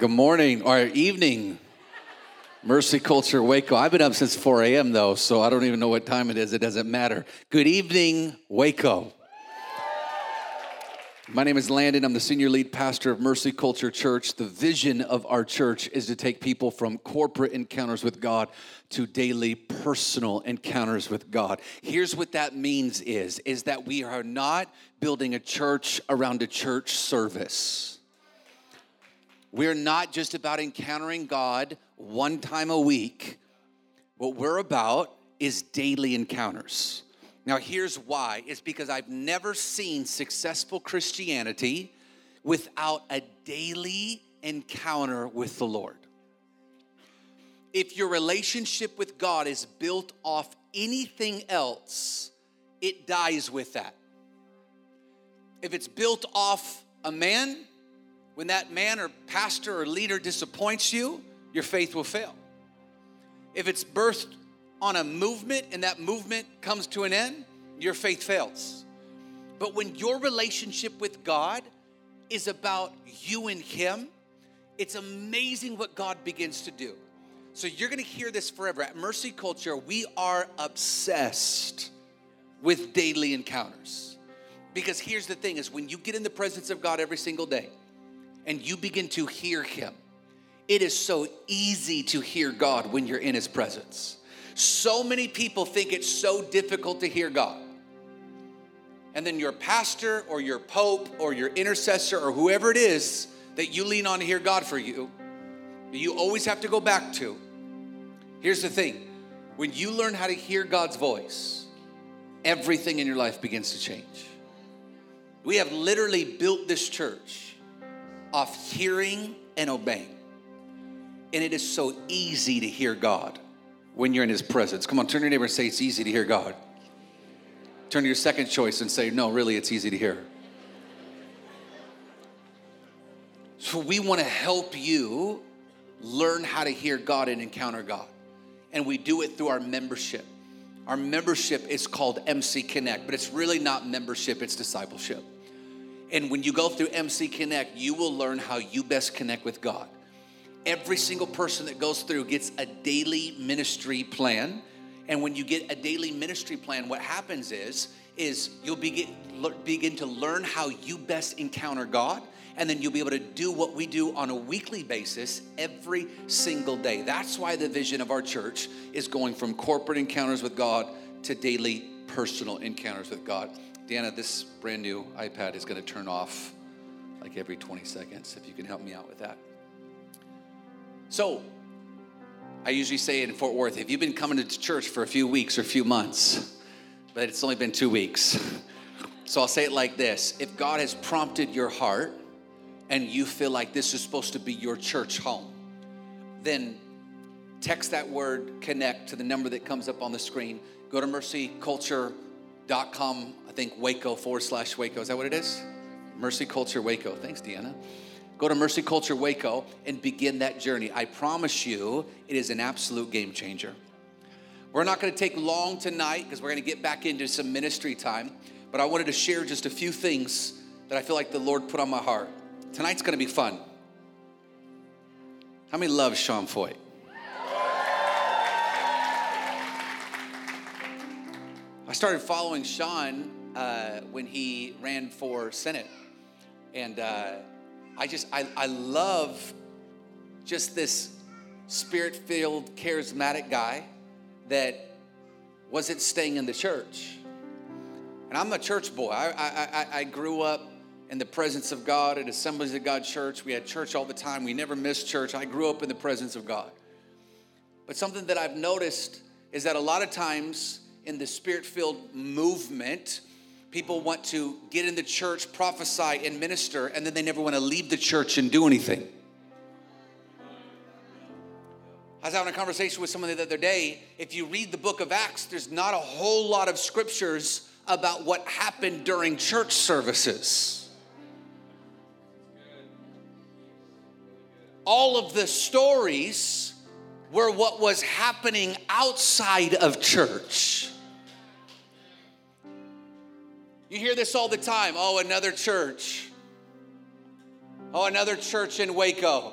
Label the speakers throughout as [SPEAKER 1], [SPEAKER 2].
[SPEAKER 1] Good morning or evening, Mercy Culture Waco. I've been up since 4 a.m. though, so I don't even know what time it is. It doesn't matter. Good evening, Waco. My name is Landon. I'm the senior lead pastor of Mercy Culture Church. The vision of our church is to take people from corporate encounters with God to daily personal encounters with God. Here's what that means is is that we are not building a church around a church service. We're not just about encountering God one time a week. What we're about is daily encounters. Now, here's why it's because I've never seen successful Christianity without a daily encounter with the Lord. If your relationship with God is built off anything else, it dies with that. If it's built off a man, when that man or pastor or leader disappoints you, your faith will fail. If it's birthed on a movement and that movement comes to an end, your faith fails. But when your relationship with God is about you and Him, it's amazing what God begins to do. So you're gonna hear this forever. At Mercy Culture, we are obsessed with daily encounters. Because here's the thing is when you get in the presence of God every single day and you begin to hear him, it is so easy to hear God when you're in his presence. So many people think it's so difficult to hear God. And then your pastor or your pope or your intercessor or whoever it is that you lean on to hear God for you, you always have to go back to. Here's the thing when you learn how to hear God's voice, everything in your life begins to change. We have literally built this church off hearing and obeying. And it is so easy to hear God when you're in His presence. Come on, turn to your neighbor and say, It's easy to hear God. Turn to your second choice and say, No, really, it's easy to hear. So, we want to help you learn how to hear God and encounter God. And we do it through our membership. Our membership is called MC Connect, but it's really not membership, it's discipleship. And when you go through MC Connect, you will learn how you best connect with God. Every single person that goes through gets a daily ministry plan. And when you get a daily ministry plan, what happens is, is you'll begin, begin to learn how you best encounter God. And then you'll be able to do what we do on a weekly basis every single day. That's why the vision of our church is going from corporate encounters with God to daily personal encounters with God. Deanna, this brand new iPad is going to turn off like every 20 seconds. If you can help me out with that. So, I usually say it in Fort Worth, if you've been coming to church for a few weeks or a few months, but it's only been two weeks. So I'll say it like this If God has prompted your heart and you feel like this is supposed to be your church home, then text that word connect to the number that comes up on the screen. Go to mercyculture.com, I think Waco forward slash Waco. Is that what it is? Mercy Culture Waco. Thanks, Deanna. Go to Mercy Culture Waco and begin that journey. I promise you, it is an absolute game changer. We're not going to take long tonight because we're going to get back into some ministry time, but I wanted to share just a few things that I feel like the Lord put on my heart. Tonight's going to be fun. How many love Sean Feucht? I started following Sean uh, when he ran for Senate. And uh, I just, I, I love just this spirit filled, charismatic guy that wasn't staying in the church. And I'm a church boy. I, I, I, I grew up in the presence of God at Assemblies of God Church. We had church all the time. We never missed church. I grew up in the presence of God. But something that I've noticed is that a lot of times in the spirit filled movement, people want to get in the church, prophesy, and minister, and then they never want to leave the church and do anything. I was having a conversation with someone the other day. If you read the book of Acts, there's not a whole lot of scriptures about what happened during church services. All of the stories were what was happening outside of church. You hear this all the time. Oh, another church. Oh, another church in Waco.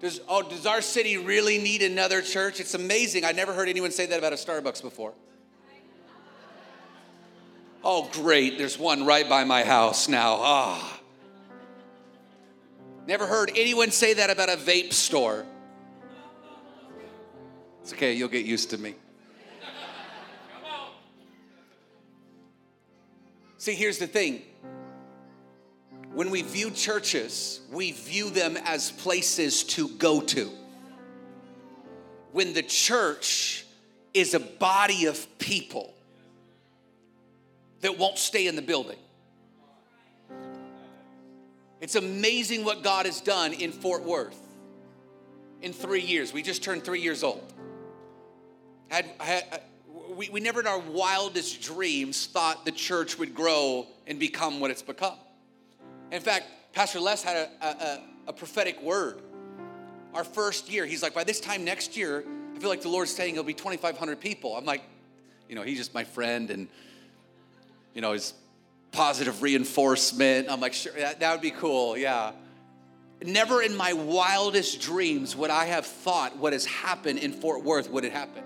[SPEAKER 1] Does, oh, does our city really need another church? It's amazing. I never heard anyone say that about a Starbucks before. Oh, great. There's one right by my house now. Ah. Oh. Never heard anyone say that about a vape store. It's okay, you'll get used to me. See, here's the thing when we view churches, we view them as places to go to. When the church is a body of people that won't stay in the building. It's amazing what God has done in Fort Worth in three years. We just turned three years old. Had, had, we, we never in our wildest dreams thought the church would grow and become what it's become. In fact, Pastor Les had a, a, a prophetic word. Our first year, he's like, by this time next year, I feel like the Lord's saying it'll be 2,500 people. I'm like, you know, he's just my friend and, you know, his positive reinforcement. I'm like, sure, that, that would be cool, yeah. Never in my wildest dreams would I have thought what has happened in Fort Worth would it happen.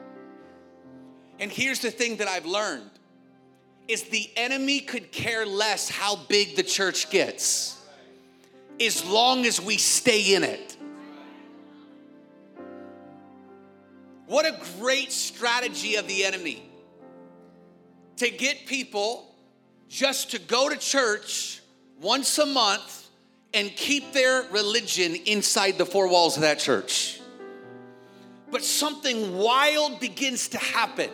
[SPEAKER 1] And here's the thing that I've learned is the enemy could care less how big the church gets as long as we stay in it. What a great strategy of the enemy to get people just to go to church once a month and keep their religion inside the four walls of that church. But something wild begins to happen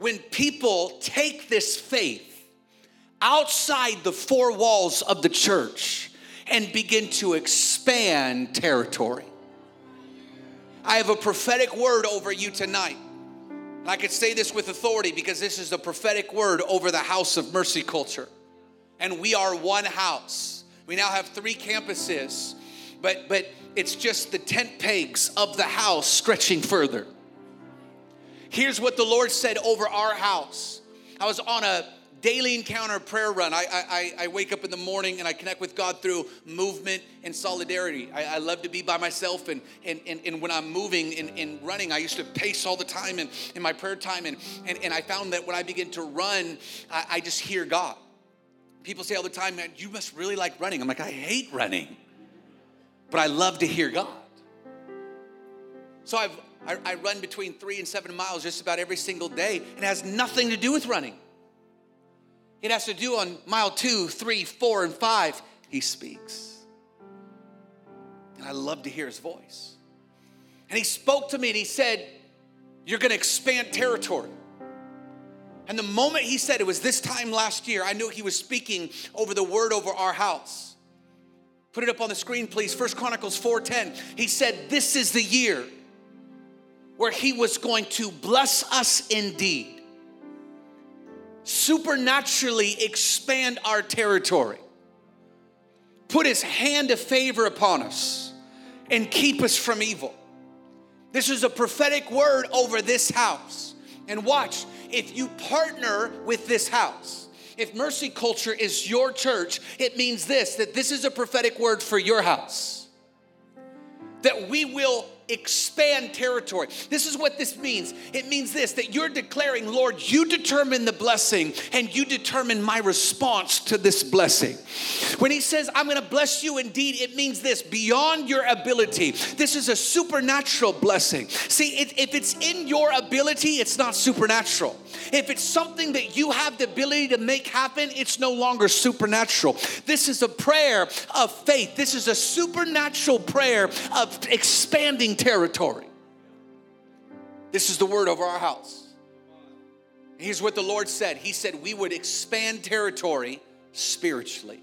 [SPEAKER 1] when people take this faith outside the four walls of the church and begin to expand territory. I have a prophetic word over you tonight. I could say this with authority because this is the prophetic word over the house of mercy culture. And we are one house. We now have three campuses, but but it's just the tent pegs of the house stretching further. Here's what the Lord said over our house. I was on a daily encounter prayer run. I, I, I wake up in the morning and I connect with God through movement and solidarity. I, I love to be by myself, and, and, and, and when I'm moving and, and running, I used to pace all the time in, in my prayer time. And, and, and I found that when I begin to run, I, I just hear God. People say all the time, man, you must really like running. I'm like, I hate running, but I love to hear God. So I've I, I run between three and seven miles just about every single day. It has nothing to do with running. It has to do on mile two, three, four, and five. He speaks. And I love to hear his voice. And he spoke to me and he said, You're going to expand territory. And the moment he said it was this time last year, I knew he was speaking over the word over our house. Put it up on the screen, please. First Chronicles 4:10. He said, This is the year where he was going to bless us indeed, supernaturally expand our territory, put his hand of favor upon us, and keep us from evil. This is a prophetic word over this house. And watch, if you partner with this house, if Mercy Culture is your church, it means this that this is a prophetic word for your house. That we will expand territory. This is what this means. It means this that you're declaring, Lord, you determine the blessing and you determine my response to this blessing. When he says, I'm going to bless you indeed, it means this beyond your ability. This is a supernatural blessing. See, if it's in your ability, it's not supernatural. If it's something that you have the ability to make happen, it's no longer supernatural. This is a prayer of faith. This is a supernatural prayer of expanding territory. This is the word over our house. Here's what the Lord said He said we would expand territory spiritually.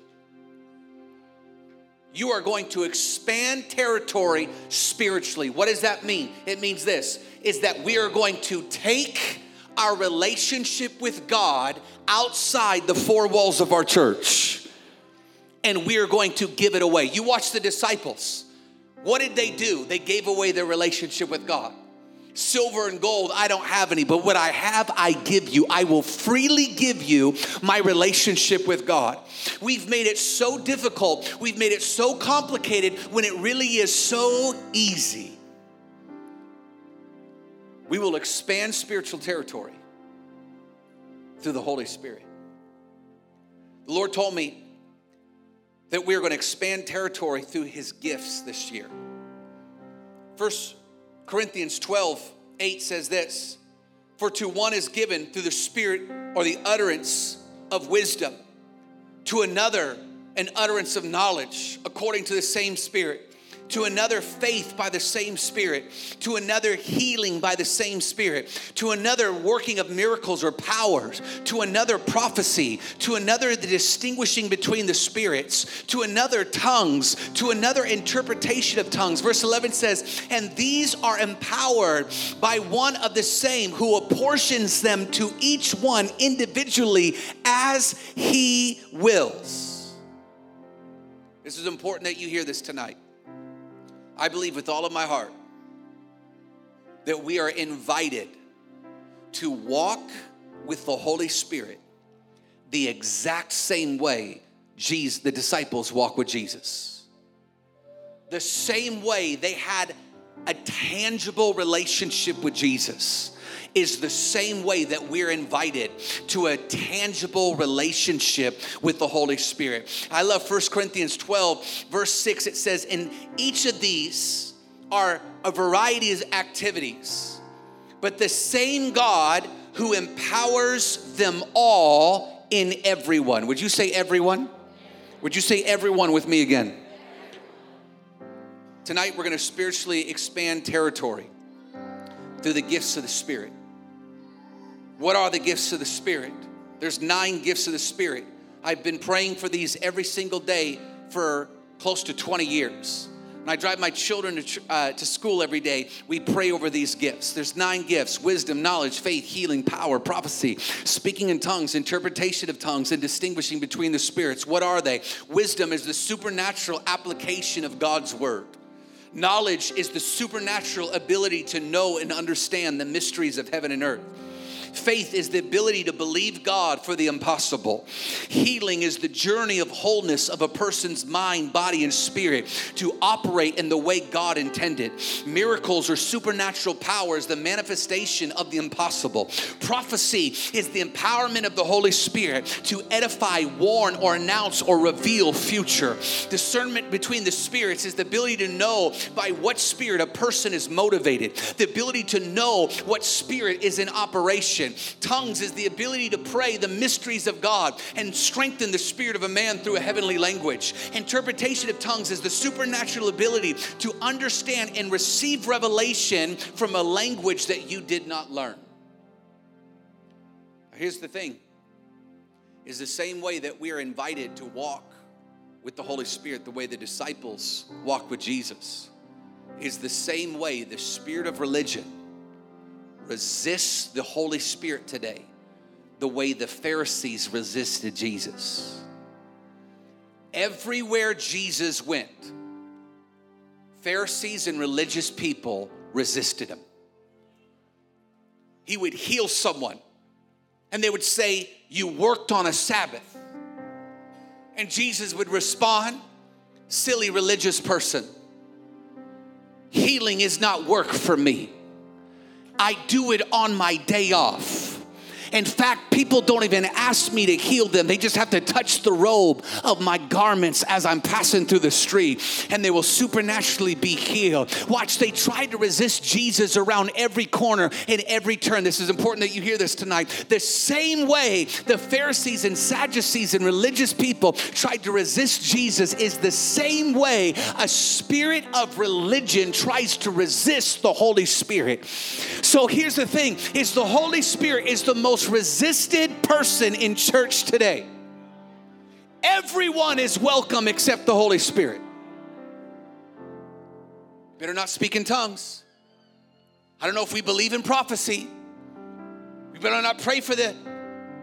[SPEAKER 1] You are going to expand territory spiritually. What does that mean? It means this is that we are going to take our relationship with God outside the four walls of our church and we are going to give it away. You watch the disciples. What did they do? They gave away their relationship with God. Silver and gold, I don't have any, but what I have, I give you. I will freely give you my relationship with God. We've made it so difficult, we've made it so complicated when it really is so easy. We will expand spiritual territory through the Holy Spirit. The Lord told me that we are going to expand territory through his gifts this year. First Corinthians 12, 8 says this For to one is given through the Spirit or the utterance of wisdom, to another, an utterance of knowledge according to the same Spirit to another faith by the same Spirit, to another healing by the same Spirit, to another working of miracles or powers, to another prophecy, to another the distinguishing between the spirits, to another tongues, to another interpretation of tongues. Verse 11 says, And these are empowered by one of the same who apportions them to each one individually as he wills. This is important that you hear this tonight. I believe with all of my heart that we are invited to walk with the Holy Spirit the exact same way Jesus, the disciples walk with Jesus. The same way they had a tangible relationship with Jesus is the same way that we're invited to a tangible relationship with the Holy Spirit. I love 1 Corinthians 12, verse 6. It says, In each of these are a variety of activities, but the same God who empowers them all in everyone. Would you say everyone? Would you say everyone with me again? Tonight, we're going to spiritually expand territory through the gifts of the Spirit. What are the gifts of the Spirit? There's nine gifts of the Spirit. I've been praying for these every single day for close to 20 years. When I drive my children to, uh, to school every day, we pray over these gifts. There's nine gifts wisdom, knowledge, faith, healing, power, prophecy, speaking in tongues, interpretation of tongues, and distinguishing between the spirits. What are they? Wisdom is the supernatural application of God's word. Knowledge is the supernatural ability to know and understand the mysteries of heaven and earth. Faith is the ability to believe God for the impossible. Healing is the journey of wholeness of a person's mind, body, and spirit to operate in the way God intended. Miracles are supernatural powers, the manifestation of the impossible. Prophecy is the empowerment of the Holy Spirit to edify, warn, or announce or reveal future. Discernment between the spirits is the ability to know by what spirit a person is motivated, the ability to know what spirit is in operation Tongues is the ability to pray the mysteries of God and strengthen the spirit of a man through a heavenly language. Interpretation of tongues is the supernatural ability to understand and receive revelation from a language that you did not learn. Here's the thing is the same way that we are invited to walk with the Holy Spirit, the way the disciples walked with Jesus, is the same way the spirit of religion resists the Holy Spirit today the way the Pharisees resisted Jesus. Everywhere Jesus went, Pharisees and religious people resisted him. He would heal someone, and they would say, You worked on a Sabbath. And Jesus would respond, Silly religious person, healing is not work for me. I do it on my day off. In fact, people don't even ask me to heal them. They just have to touch the robe of my garments as I'm passing through the street, and they will supernaturally be healed. Watch, they tried to resist Jesus around every corner and every turn. This is important that you hear this tonight. The same way the Pharisees and Sadducees and religious people tried to resist Jesus is the same way a spirit of religion tries to resist the Holy Spirit. So here's the thing is the Holy Spirit is the most most resisted person in church today. Everyone is welcome except the Holy Spirit. Better not speak in tongues. I don't know if we believe in prophecy. We better not pray for the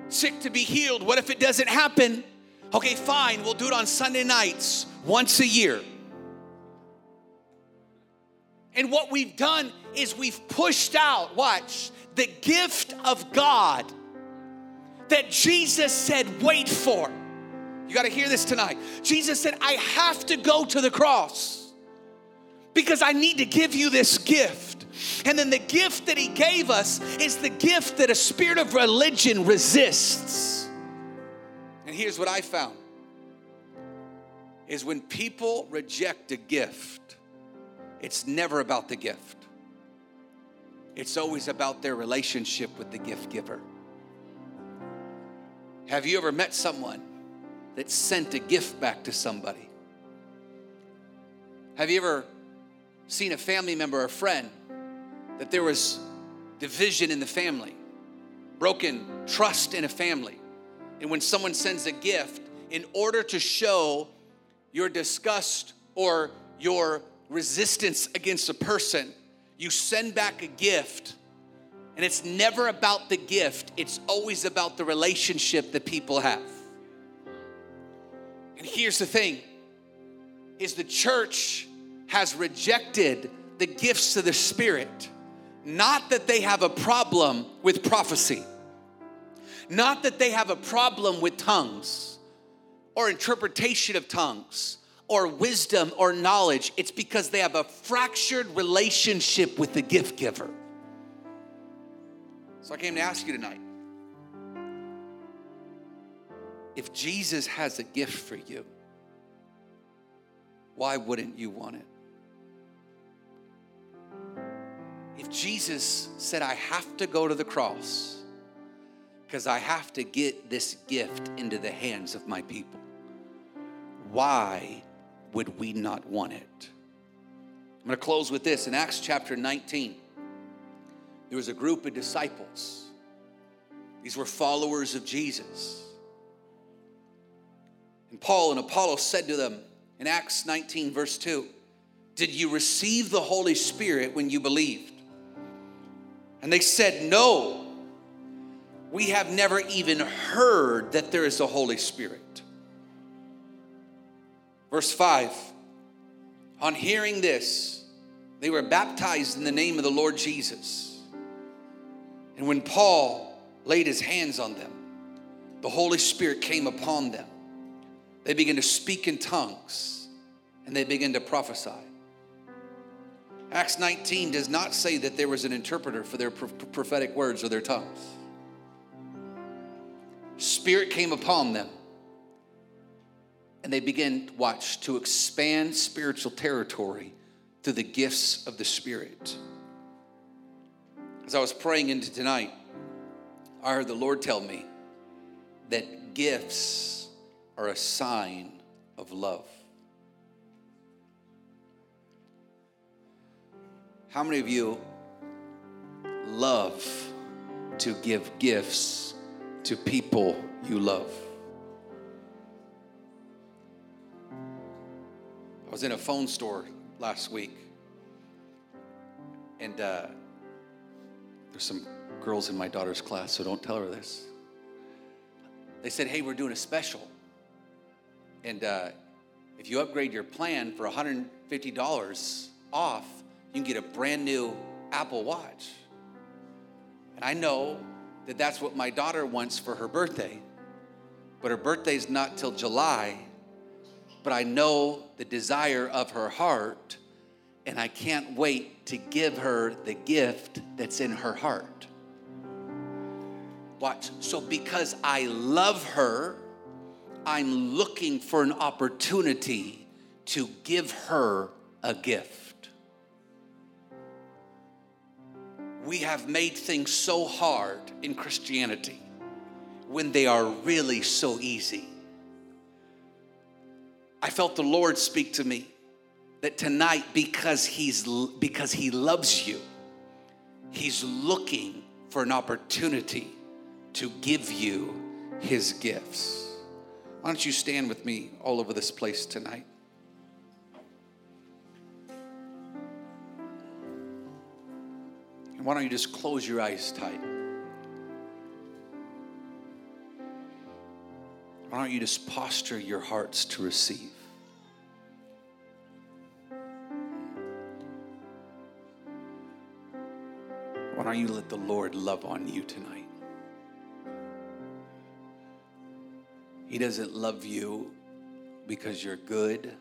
[SPEAKER 1] sick to be healed. What if it doesn't happen? Okay, fine, we'll do it on Sunday nights once a year. And what we've done is we've pushed out, watch, the gift of God that Jesus said, wait for. You got to hear this tonight. Jesus said, I have to go to the cross because I need to give you this gift. And then the gift that he gave us is the gift that a spirit of religion resists. And here's what I found is when people reject a gift, it's never about the gift. It's always about their relationship with the gift giver. Have you ever met someone that sent a gift back to somebody? Have you ever seen a family member or friend that there was division in the family, broken trust in a family? And when someone sends a gift, in order to show your disgust or your resistance against a person, you send back a gift and it's never about the gift, it's always about the relationship that people have. And here's the thing is the church has rejected the gifts of the spirit. Not that they have a problem with prophecy. Not that they have a problem with tongues or interpretation of tongues or wisdom or knowledge. It's because they have a fractured relationship with the gift giver. So I came to ask you tonight if Jesus has a gift for you, why wouldn't you want it? If Jesus said, I have to go to the cross because I have to get this gift into the hands of my people, why would we not want it? I'm going to close with this in Acts chapter 19 there was a group of disciples. These were followers of Jesus. And Paul and Apollos said to them in Acts 19, verse 2, Did you receive the Holy Spirit when you believed? And they said, No, we have never even heard that there is a Holy Spirit. Verse 5 On hearing this, they were baptized in the name of the Lord Jesus. And when Paul laid his hands on them, the Holy Spirit came upon them. They began to speak in tongues and they began to prophesy. Acts 19 does not say that there was an interpreter for their prophetic words or their tongues. Spirit came upon them and they began, watch, to expand spiritual territory through the gifts of the Spirit. As I was praying into tonight, I heard the Lord tell me that gifts are a sign of love. How many of you love to give gifts to people you love? Was in a phone store last week and uh, there's some girls in my daughter's class, so don't tell her this. They said, hey, we're doing a special. And uh, if you upgrade your plan for $150 off, you can get a brand new Apple Watch. And I know that that's what my daughter wants for her birthday. But her birthday's not till July. But I know the desire of her heart and I can't wait to give her the gift that's in her heart. Watch. So, because I love her, I'm looking for an opportunity to give her a gift. We have made things so hard in Christianity when they are really so easy. I felt the Lord speak to me that tonight because he's because he loves you he's looking for an opportunity to give you his gifts. Why don't you stand with me all over this place tonight? And why don't you just close your eyes tight why don't you just posture your hearts to receive Why don't you let the Lord love on you tonight? He doesn't love you because you're good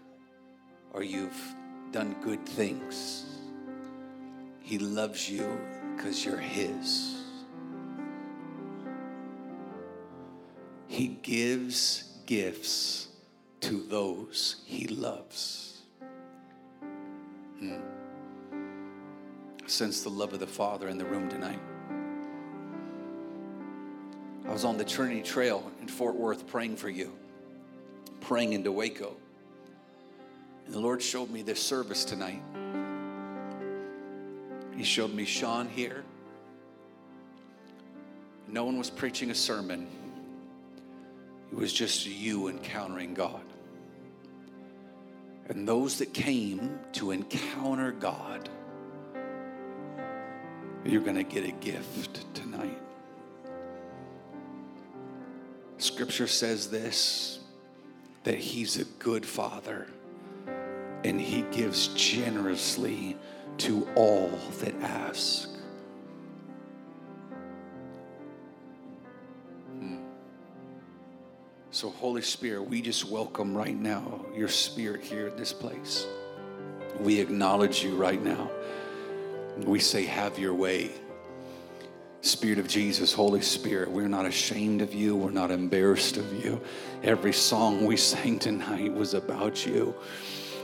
[SPEAKER 1] or you've done good things. He loves you because you're His. He gives gifts to those He loves. Hmm. sense the love of the Father in the room tonight. I was on the Trinity Trail in Fort Worth praying for you, praying into Waco. And the Lord showed me this service tonight. He showed me Sean here. No one was preaching a sermon, it was just you encountering God. And those that came to encounter God, you're going to get a gift tonight. Scripture says this that He's a good Father and He gives generously to all that ask. So, Holy Spirit, we just welcome right now your spirit here at this place. We acknowledge you right now. We say, Have your way. Spirit of Jesus, Holy Spirit, we're not ashamed of you. We're not embarrassed of you. Every song we sang tonight was about you.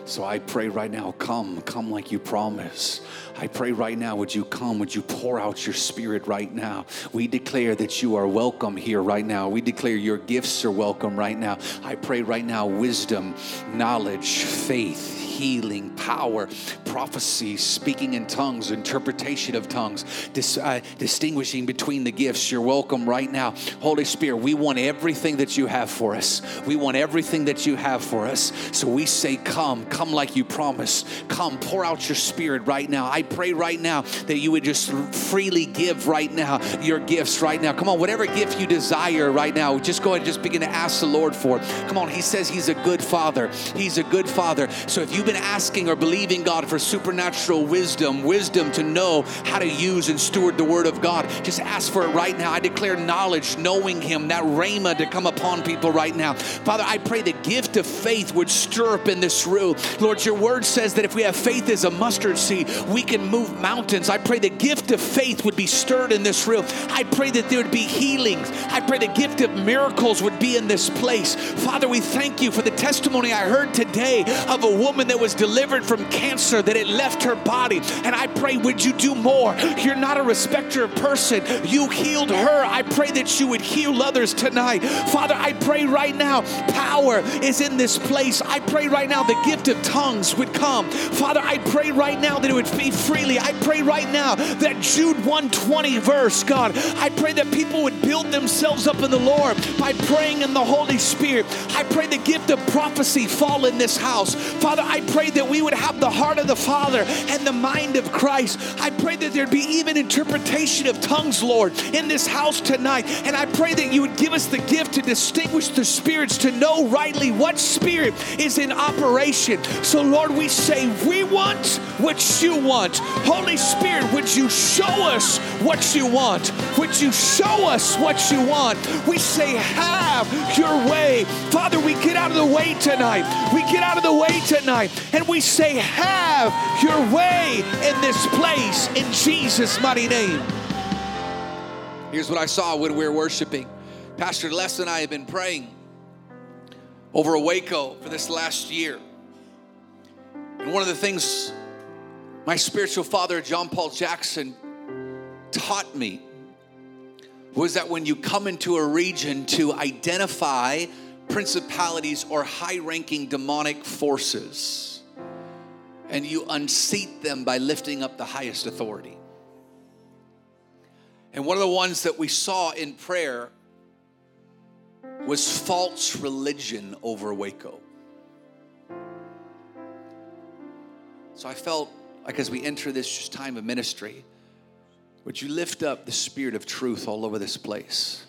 [SPEAKER 1] So I pray right now, come, come like you promise. I pray right now, would you come? Would you pour out your spirit right now? We declare that you are welcome here right now. We declare your gifts are welcome right now. I pray right now, wisdom, knowledge, faith, healing, power, prophecy, speaking in tongues, interpretation of tongues, dis, uh, distinguishing between the gifts. You're welcome right now. Holy Spirit, we want everything that you have for us. We want everything that you have for us. So we say, Come, come like you promised. Come, pour out your spirit right now. I pray right now that you would just freely give right now your gifts right now. Come on, whatever gift you desire right now, just go ahead and just begin to ask the Lord for. it. Come on, He says He's a good Father. He's a good Father. So if you've been asking or believing God for supernatural wisdom, wisdom to know how to use and steward the Word of God, just ask for it right now. I declare knowledge, knowing Him, that rhema to come upon people right now. Father, I pray the gift of faith would stir up in this room. Lord, your Word says that if we have faith as a mustard seed, we can move mountains. I pray the gift of faith would be stirred in this room. I pray that there would be healings. I pray the gift of miracles would be in this place. Father, we thank you for the testimony I heard today of a woman that was delivered from cancer, that it left her body. And I pray, would you do more? You're not a respecter of person. You healed her. I pray that you would heal others tonight. Father, I pray right now, power is in this place. I pray right now the gift tongues would come. Father, I pray right now that it would be freely. I pray right now that Jude 120 verse, God, I pray that people would build themselves up in the Lord by praying in the Holy Spirit. I pray the gift of prophecy fall in this house. Father, I pray that we would have the heart of the Father and the mind of Christ. I pray that there'd be even interpretation of tongues, Lord, in this house tonight. And I pray that you would give us the gift to distinguish the spirits, to know rightly what spirit is in operation. So, Lord, we say, we want what you want. Holy Spirit, would you show us what you want? Would you show us what you want? We say, have your way. Father, we get out of the way tonight. We get out of the way tonight and we say, have your way in this place in Jesus' mighty name.
[SPEAKER 2] Here's what I saw when we were worshiping. Pastor Les and I have been praying over Waco for this last year. And one of the things my spiritual father, John Paul Jackson, taught me was that when you come into a region to identify principalities or high ranking demonic forces, and you unseat them by lifting up the highest authority. And one of the ones that we saw in prayer was false religion over Waco. So I felt like as we enter this just time of ministry, would you lift up the spirit of truth all over this place?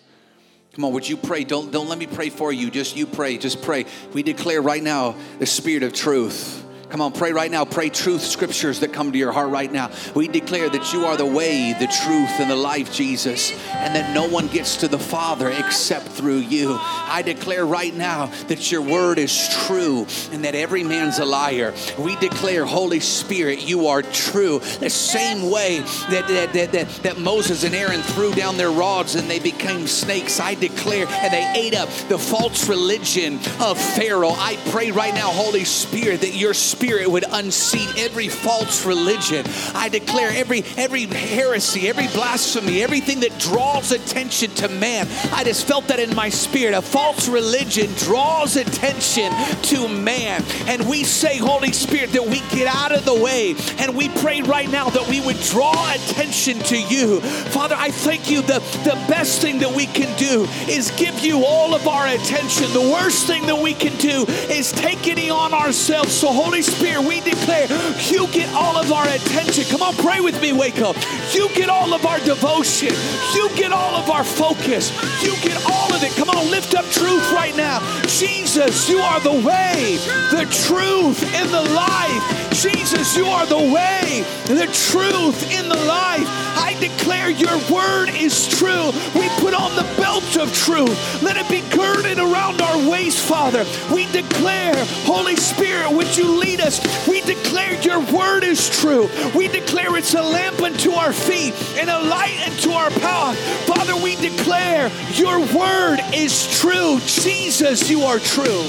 [SPEAKER 2] Come on, would you pray? Don't, don't let me pray for you. Just you pray. Just pray. We declare right now the spirit of truth
[SPEAKER 1] Come on, pray right now. Pray truth scriptures that come to your heart right now. We declare that you are the way, the truth, and the life, Jesus, and that no one gets to the Father except through you. I declare right now that your word is true and that every man's a liar. We declare, Holy Spirit, you are true. The same way that, that, that, that, that Moses and Aaron threw down their rods and they became snakes, I declare, and they ate up the false religion of Pharaoh. I pray right now, Holy Spirit, that your spirit Spirit would unseat every false religion. I declare every every heresy, every blasphemy, everything that draws attention to man. I just felt that in my spirit. A false religion draws attention to man. And we say, Holy Spirit, that we get out of the way. And we pray right now that we would draw attention to you. Father, I thank you. The, the best thing that we can do is give you all of our attention. The worst thing that we can do is take any on ourselves. So, Holy Spirit, we declare you get all of our attention. Come on, pray with me, wake up. You get all of our devotion. You get all of our focus. You get all of it. Come on, lift up truth right now. Jesus, you are the way, the truth, and the life. Jesus, you are the way, the truth, and the life. I declare your word is true. We put on the belt of truth. Let it be girded around our waist, Father. We declare, Holy Spirit, would you lead us? We declare your word is true. We declare it's a lamp unto our feet and a light unto our path. Father, we declare your word is true. Jesus, you are true.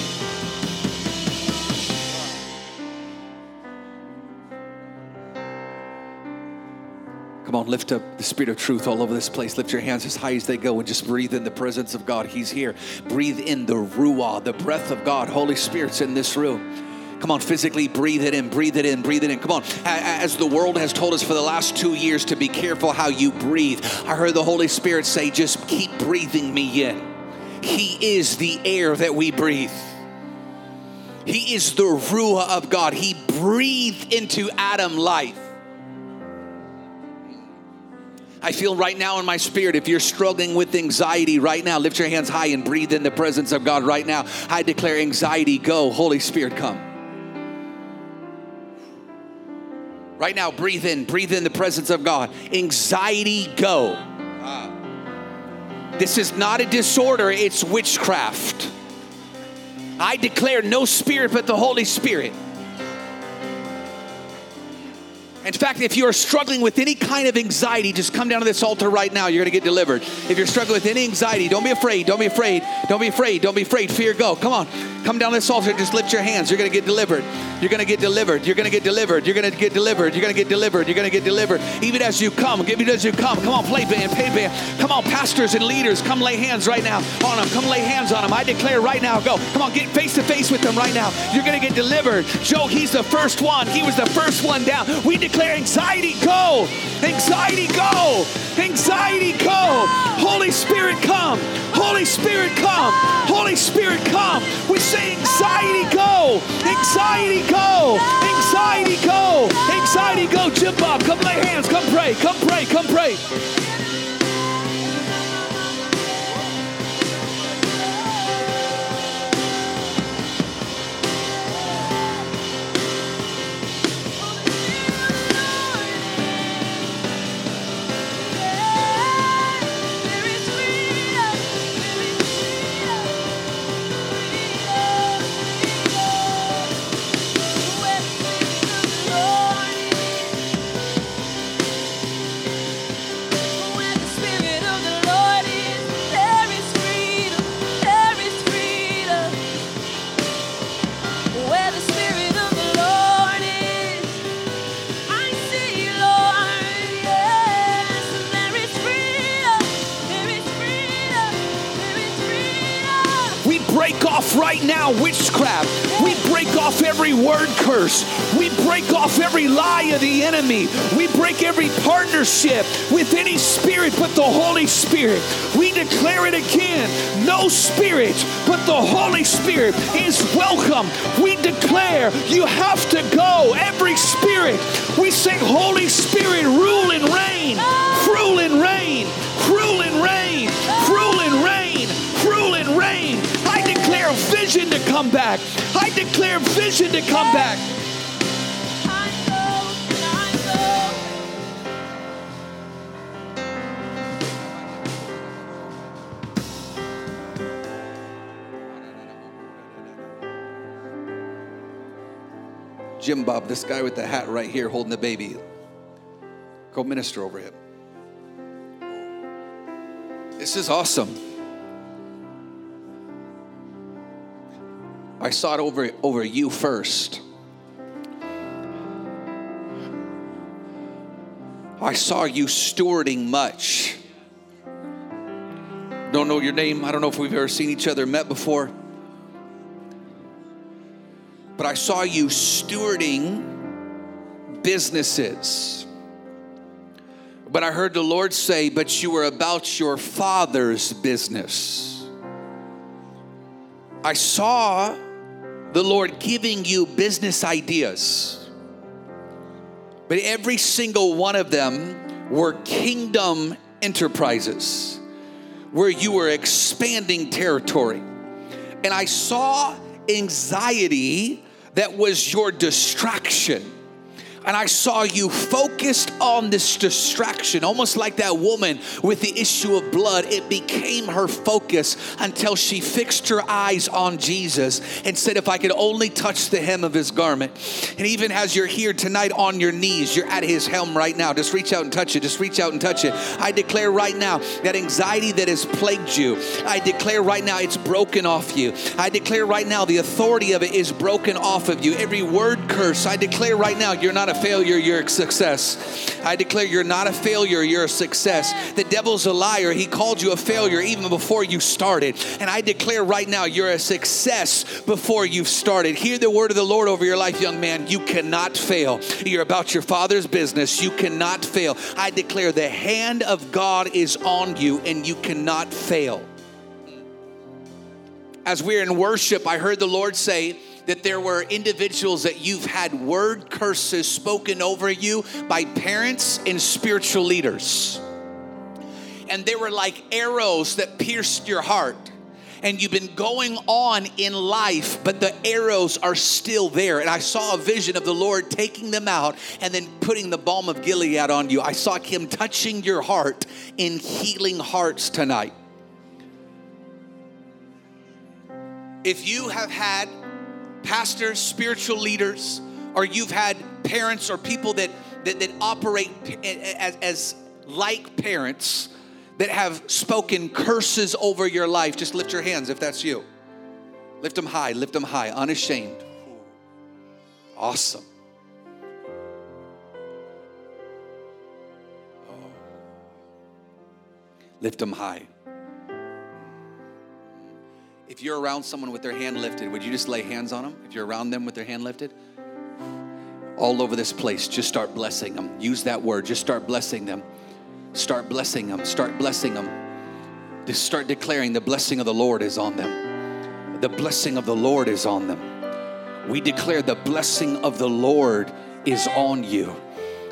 [SPEAKER 1] Come on, lift up the spirit of truth all over this place. Lift your hands as high as they go and just breathe in the presence of God. He's here. Breathe in the Ruah, the breath of God. Holy Spirit's in this room. Come on, physically breathe it in, breathe it in, breathe it in. Come on. As the world has told us for the last two years to be careful how you breathe, I heard the Holy Spirit say, just keep breathing me in. He is the air that we breathe. He is the Ruah of God. He breathed into Adam life. I feel right now in my spirit, if you're struggling with anxiety right now, lift your hands high and breathe in the presence of God right now. I declare anxiety go. Holy Spirit, come. Right now, breathe in, breathe in the presence of God. Anxiety, go. This is not a disorder, it's witchcraft. I declare no spirit but the Holy Spirit. In fact, if you are struggling with any kind of anxiety, just come down to this altar right now. You're going to get delivered. If you're struggling with any anxiety, don't be afraid. Don't be afraid. Don't be afraid. Don't be afraid. Fear, go. Come on. Come down this altar. Just lift your hands. You're going to get delivered. You're going to get delivered. You're going to get delivered. You're going to get delivered. You're going to get delivered. You're going to get delivered. Even as you come, even as you come. Come on, play band, pay band. Come on, pastors and leaders, come lay hands right now on them. Come lay hands on them. I declare right now, go. Come on, get face to face with them right now. You're going to get delivered. Joe, he's the first one. He was the first one down. We declare anxiety go. Anxiety go. Anxiety go. Holy Spirit come. Holy Spirit come. Holy Spirit come. We say anxiety go. Anxiety go. Anxiety go. Anxiety go. Jim Bob, come lay hands. Come pray. Come pray. Come pray. Right now witchcraft. We break off every word curse. We break off every lie of the enemy. We break every partnership with any spirit but the Holy Spirit. We declare it again no spirit but the Holy Spirit is welcome. We declare you have to go. Every spirit, we say, Holy Spirit, rule and reign, rule and reign, vision to come back. I declare vision to come back. Jim Bob, this guy with the hat right here holding the baby. Go minister over him. This is awesome. I saw it over, over you first. I saw you stewarding much. Don't know your name. I don't know if we've ever seen each other, met before. But I saw you stewarding businesses. But I heard the Lord say, But you were about your father's business. I saw the Lord giving you business ideas but every single one of them were kingdom enterprises where you were expanding territory. And I saw anxiety that was your distraction and I saw you focused on this distraction, almost like that woman with the issue of blood. It became her focus until she fixed her eyes on Jesus and said, If I could only touch the hem of his garment. And even as you're here tonight on your knees, you're at his helm right now. Just reach out and touch it. Just reach out and touch it. I declare right now that anxiety that has plagued you, I declare right now it's broken off you. I declare right now the authority of it is broken off of you. Every word curse, I declare right now you're not a failure, you're a success. I declare you're not a failure, you're a success. The devil's a liar. He called you a failure even before you started. And I declare right now you're a success before you've started. Hear the word of the Lord over your life, young man. You cannot fail. You're about your father's business. You cannot fail. I declare the hand of God is on you and you cannot fail. As we're in worship, I heard the Lord say, that there were individuals that you've had word curses spoken over you by parents and spiritual leaders. And they were like arrows that pierced your heart. And you've been going on in life, but the arrows are still there. And I saw a vision of the Lord taking them out and then putting the balm of Gilead on you. I saw Him touching your heart in healing hearts tonight. If you have had pastors, spiritual leaders, or you've had parents or people that, that, that operate as, as like parents that have spoken curses over your life, just lift your hands if that's you. Lift them high, lift them high, unashamed. Awesome. Oh. Lift them high. If you're around someone with their hand lifted, would you just lay hands on them? If you're around them with their hand lifted? All over this place, just start blessing them. Use that word, just start blessing them. Start blessing them. Start blessing them. Just start declaring the blessing of the Lord is on them. The blessing of the Lord is on them. We declare the blessing of the Lord is on you.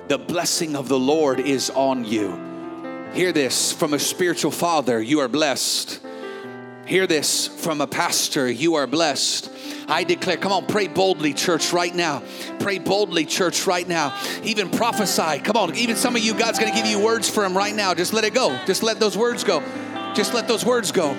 [SPEAKER 1] The blessing of the Lord is on you. Hear this from a spiritual father. You are blessed. Hear this from a pastor. You are blessed. I declare, come on, pray boldly, church, right now. Pray boldly, church, right now. Even prophesy. Come on, even some of you, God's gonna give you words for Him right now. Just let it go. Just let those words go. Just let those words go.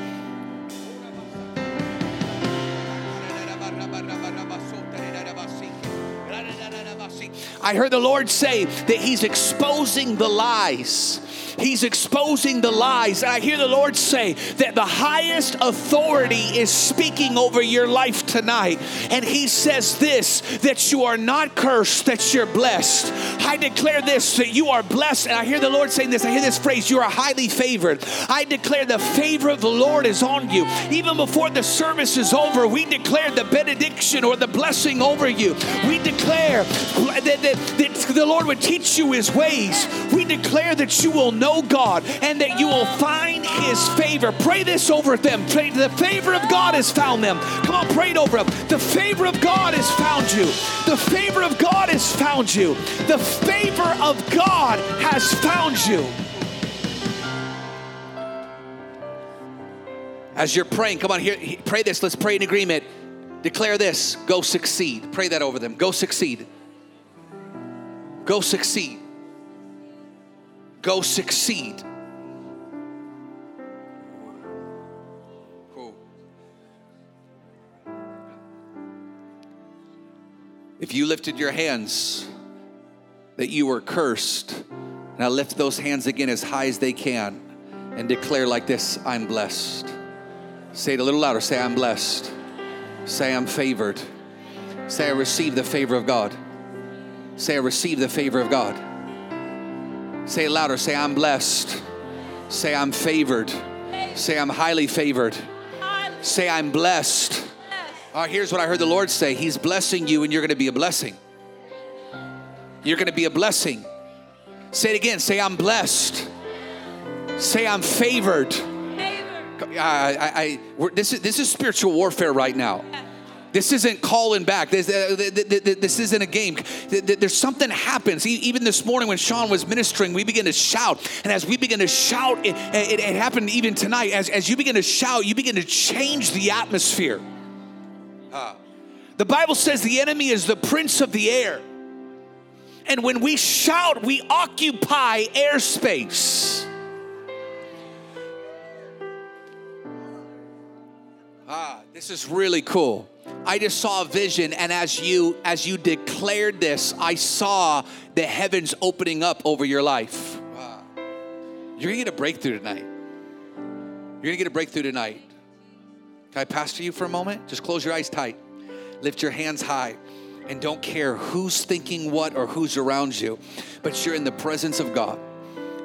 [SPEAKER 1] I heard the Lord say that He's exposing the lies He's exposing the lies. And I hear the Lord say that the highest authority is speaking over your life tonight. And He says this that you are not cursed, that you're blessed. I declare this that you are blessed. And I hear the Lord saying this. I hear this phrase you are highly favored. I declare the favor of the Lord is on you. Even before the service is over, we declare the benediction or the blessing over you. We declare that, that, that the Lord would teach you His ways. We declare that you will know God and that you will find His favor. Pray this over them. Pray the favor of God has found them. Come on, pray it over them. The favor of God has found you. The favor of God has found you. The favor of God has found you. As you're praying, come on here, pray this. Let's pray in agreement. Declare this go succeed. Pray that over them. Go succeed. Go succeed go succeed. If you lifted your hands, that you were cursed. Now lift those hands again as high as they can and declare like this I'm blessed. Say it a little louder. Say, I'm blessed. Say, I'm favored. Say, I receive the favor of God. Say, I receive the favor of God. Say it louder. Say, I'm blessed. Say, I'm favored. Say, I'm highly favored. Say, I'm blessed. All right, here's what I heard the Lord say He's blessing you, and you're going to be a blessing. You're going to be a blessing. Say it again. Say, I'm blessed. Say, I'm favored. I, I, I this, is, this is spiritual warfare right now. This isn't calling back. This, uh, this isn't a game. There's something happens. Even this morning when Sean was ministering, we begin to shout. And as we begin to shout, it, it, it happened even tonight. As, as you begin to shout, you begin to change the atmosphere. Uh, the Bible says the enemy is the prince of the air. And when we shout, we occupy airspace. This is really cool. I just saw a vision and as you as you declared this, I saw the heavens opening up over your life. Wow. You're going to get a breakthrough tonight. You're going to get a breakthrough tonight. Can I pastor you for a moment? Just close your eyes tight. Lift your hands high and don't care who's thinking what or who's around you, but you're in the presence of God.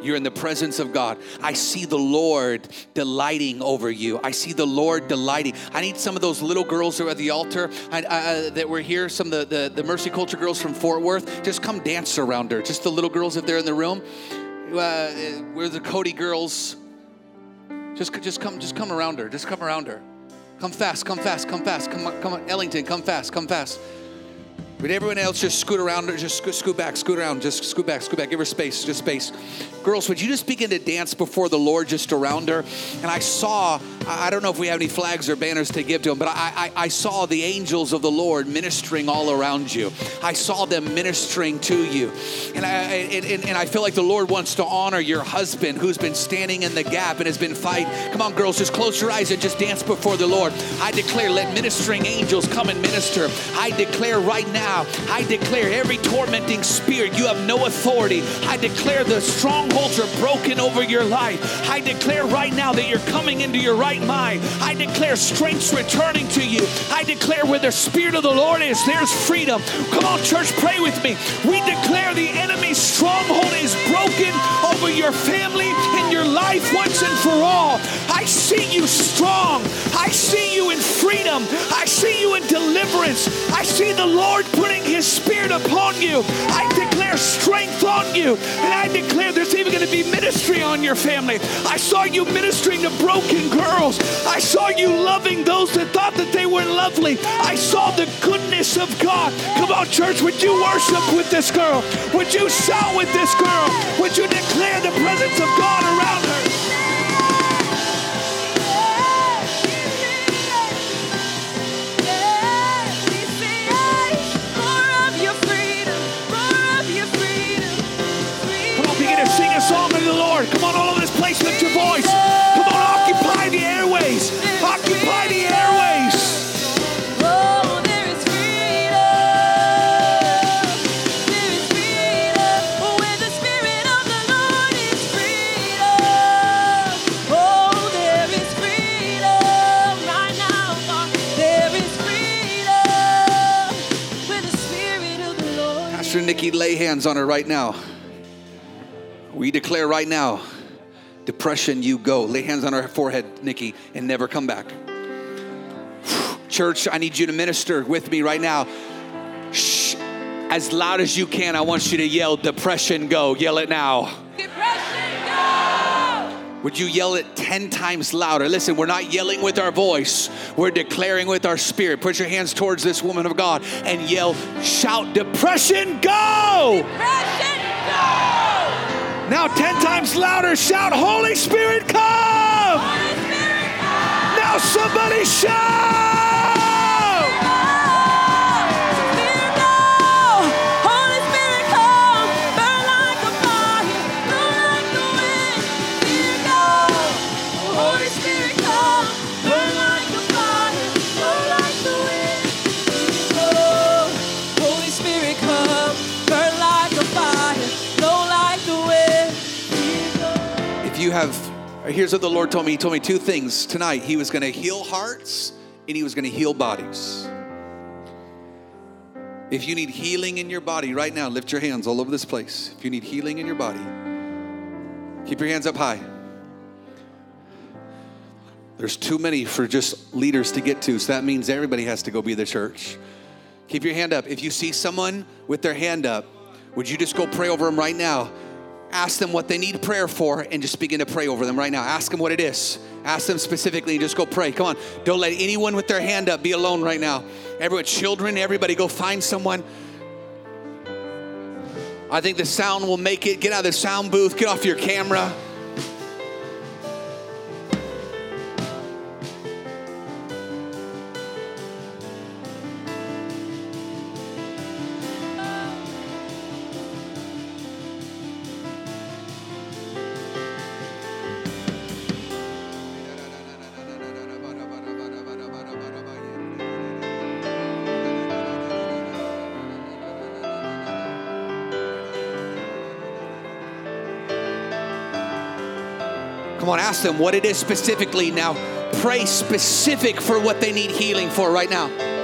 [SPEAKER 1] You're in the presence of God. I see the Lord delighting over you. I see the Lord delighting. I need some of those little girls who are at the altar I, I, that were here, some of the, the, the, Mercy Culture girls from Fort Worth. Just come dance around her. Just the little girls if they're in the room. Uh, we're the Cody girls. Just, just come, just come around her. Just come around her. Come fast, come fast, come fast. Come on, come on, Ellington, come fast, come fast. But everyone else just scoot around, or just scoot, scoot back, scoot around, just scoot back, scoot back, give her space, just space. Girls, would you just begin to dance before the Lord just around her? And I saw, I don't know if we have any flags or banners to give to him, but I, I, I saw the angels of the Lord ministering all around you. I saw them ministering to you. And I, and, and I feel like the Lord wants to honor your husband who's been standing in the gap and has been fighting. Come on, girls, just close your eyes and just dance before the Lord. I declare, let ministering angels come and minister. I declare right now I declare every tormenting spirit, you have no authority. I declare the strongholds are broken over your life. I declare right now that you're coming into your right mind. I declare strength's returning to you. I declare where the Spirit of the Lord is, there's freedom. Come on, church, pray with me. We declare the enemy's stronghold is broken over your family and your life once and for all. I see you strong. I see you in freedom. I see you in deliverance. I see the Lord putting his spirit upon you. I declare strength on you. And I declare there's even going to be ministry on your family. I saw you ministering to broken girls. I saw you loving those that thought that they were lovely. I saw the goodness of God. Come on, church, would you worship with this girl? Would you shout with this girl? Would you declare the presence of God around her? All over this place, lift your voice. Come on, occupy the airways. Occupy the airways. Oh, there is freedom. There is freedom. Where the Spirit of the Lord is freedom. Oh, there is freedom right now. There is freedom. Where the Spirit of the Lord Pastor Nikki, lay hands on her right now. We declare right now, depression, you go. Lay hands on her forehead, Nikki, and never come back. Church, I need you to minister with me right now. Shh. As loud as you can, I want you to yell, Depression, go. Yell it now. Depression, go. Would you yell it 10 times louder? Listen, we're not yelling with our voice, we're declaring with our spirit. Put your hands towards this woman of God and yell, shout, Depression, go. Depression, go. Now, 10 times louder, shout, Holy Spirit, come! Holy Spirit, come! Now, somebody shout! Here's what the Lord told me. He told me two things tonight. He was going to heal hearts and He was going to heal bodies. If you need healing in your body right now, lift your hands all over this place. If you need healing in your body, keep your hands up high. There's too many for just leaders to get to, so that means everybody has to go be the church. Keep your hand up. If you see someone with their hand up, would you just go pray over them right now? Ask them what they need prayer for and just begin to pray over them right now. Ask them what it is. Ask them specifically and just go pray. Come on. Don't let anyone with their hand up be alone right now. Everyone, children, everybody, go find someone. I think the sound will make it. Get out of the sound booth, get off your camera. Come on, ask them what it is specifically now. Pray specific for what they need healing for right now.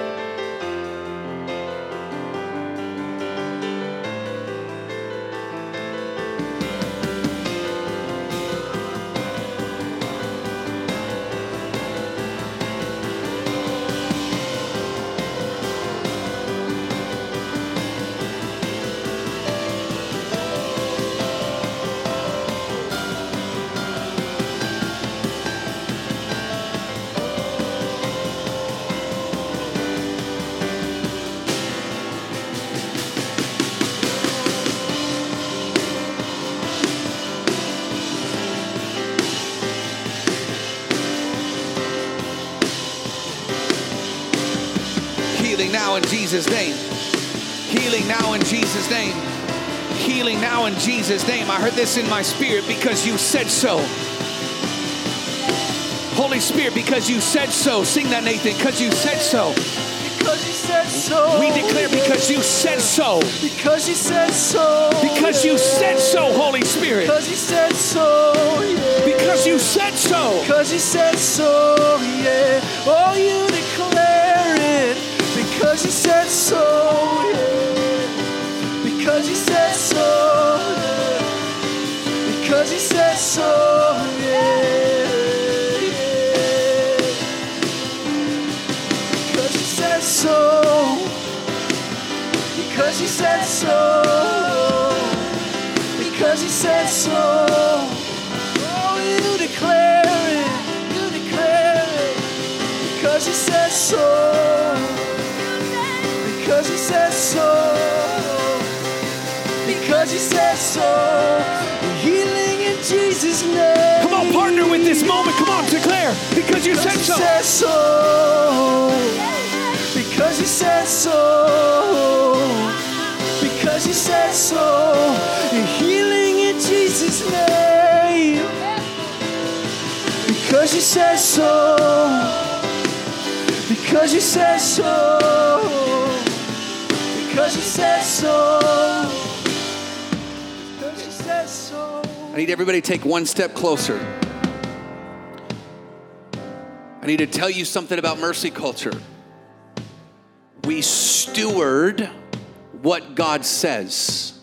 [SPEAKER 1] Heard this in my spirit because you said so. Holy Spirit, because you said so. Sing that, Nathan, because you said so.
[SPEAKER 3] Because you said so.
[SPEAKER 1] We declare because you said so.
[SPEAKER 3] Because you said so.
[SPEAKER 1] Because you said so, Holy Spirit.
[SPEAKER 3] Because you said so. Yeah.
[SPEAKER 1] Because you said so.
[SPEAKER 3] Because you said so. Yeah. Oh, you declare it. Because you said so. So. Said so. said so. Because you said so. Because you said so. Healing in Jesus' name.
[SPEAKER 1] Because you said so.
[SPEAKER 3] Because you said so. Because you said so.
[SPEAKER 1] I need everybody to take one step closer. I need to tell you something about mercy culture. We steward what God says.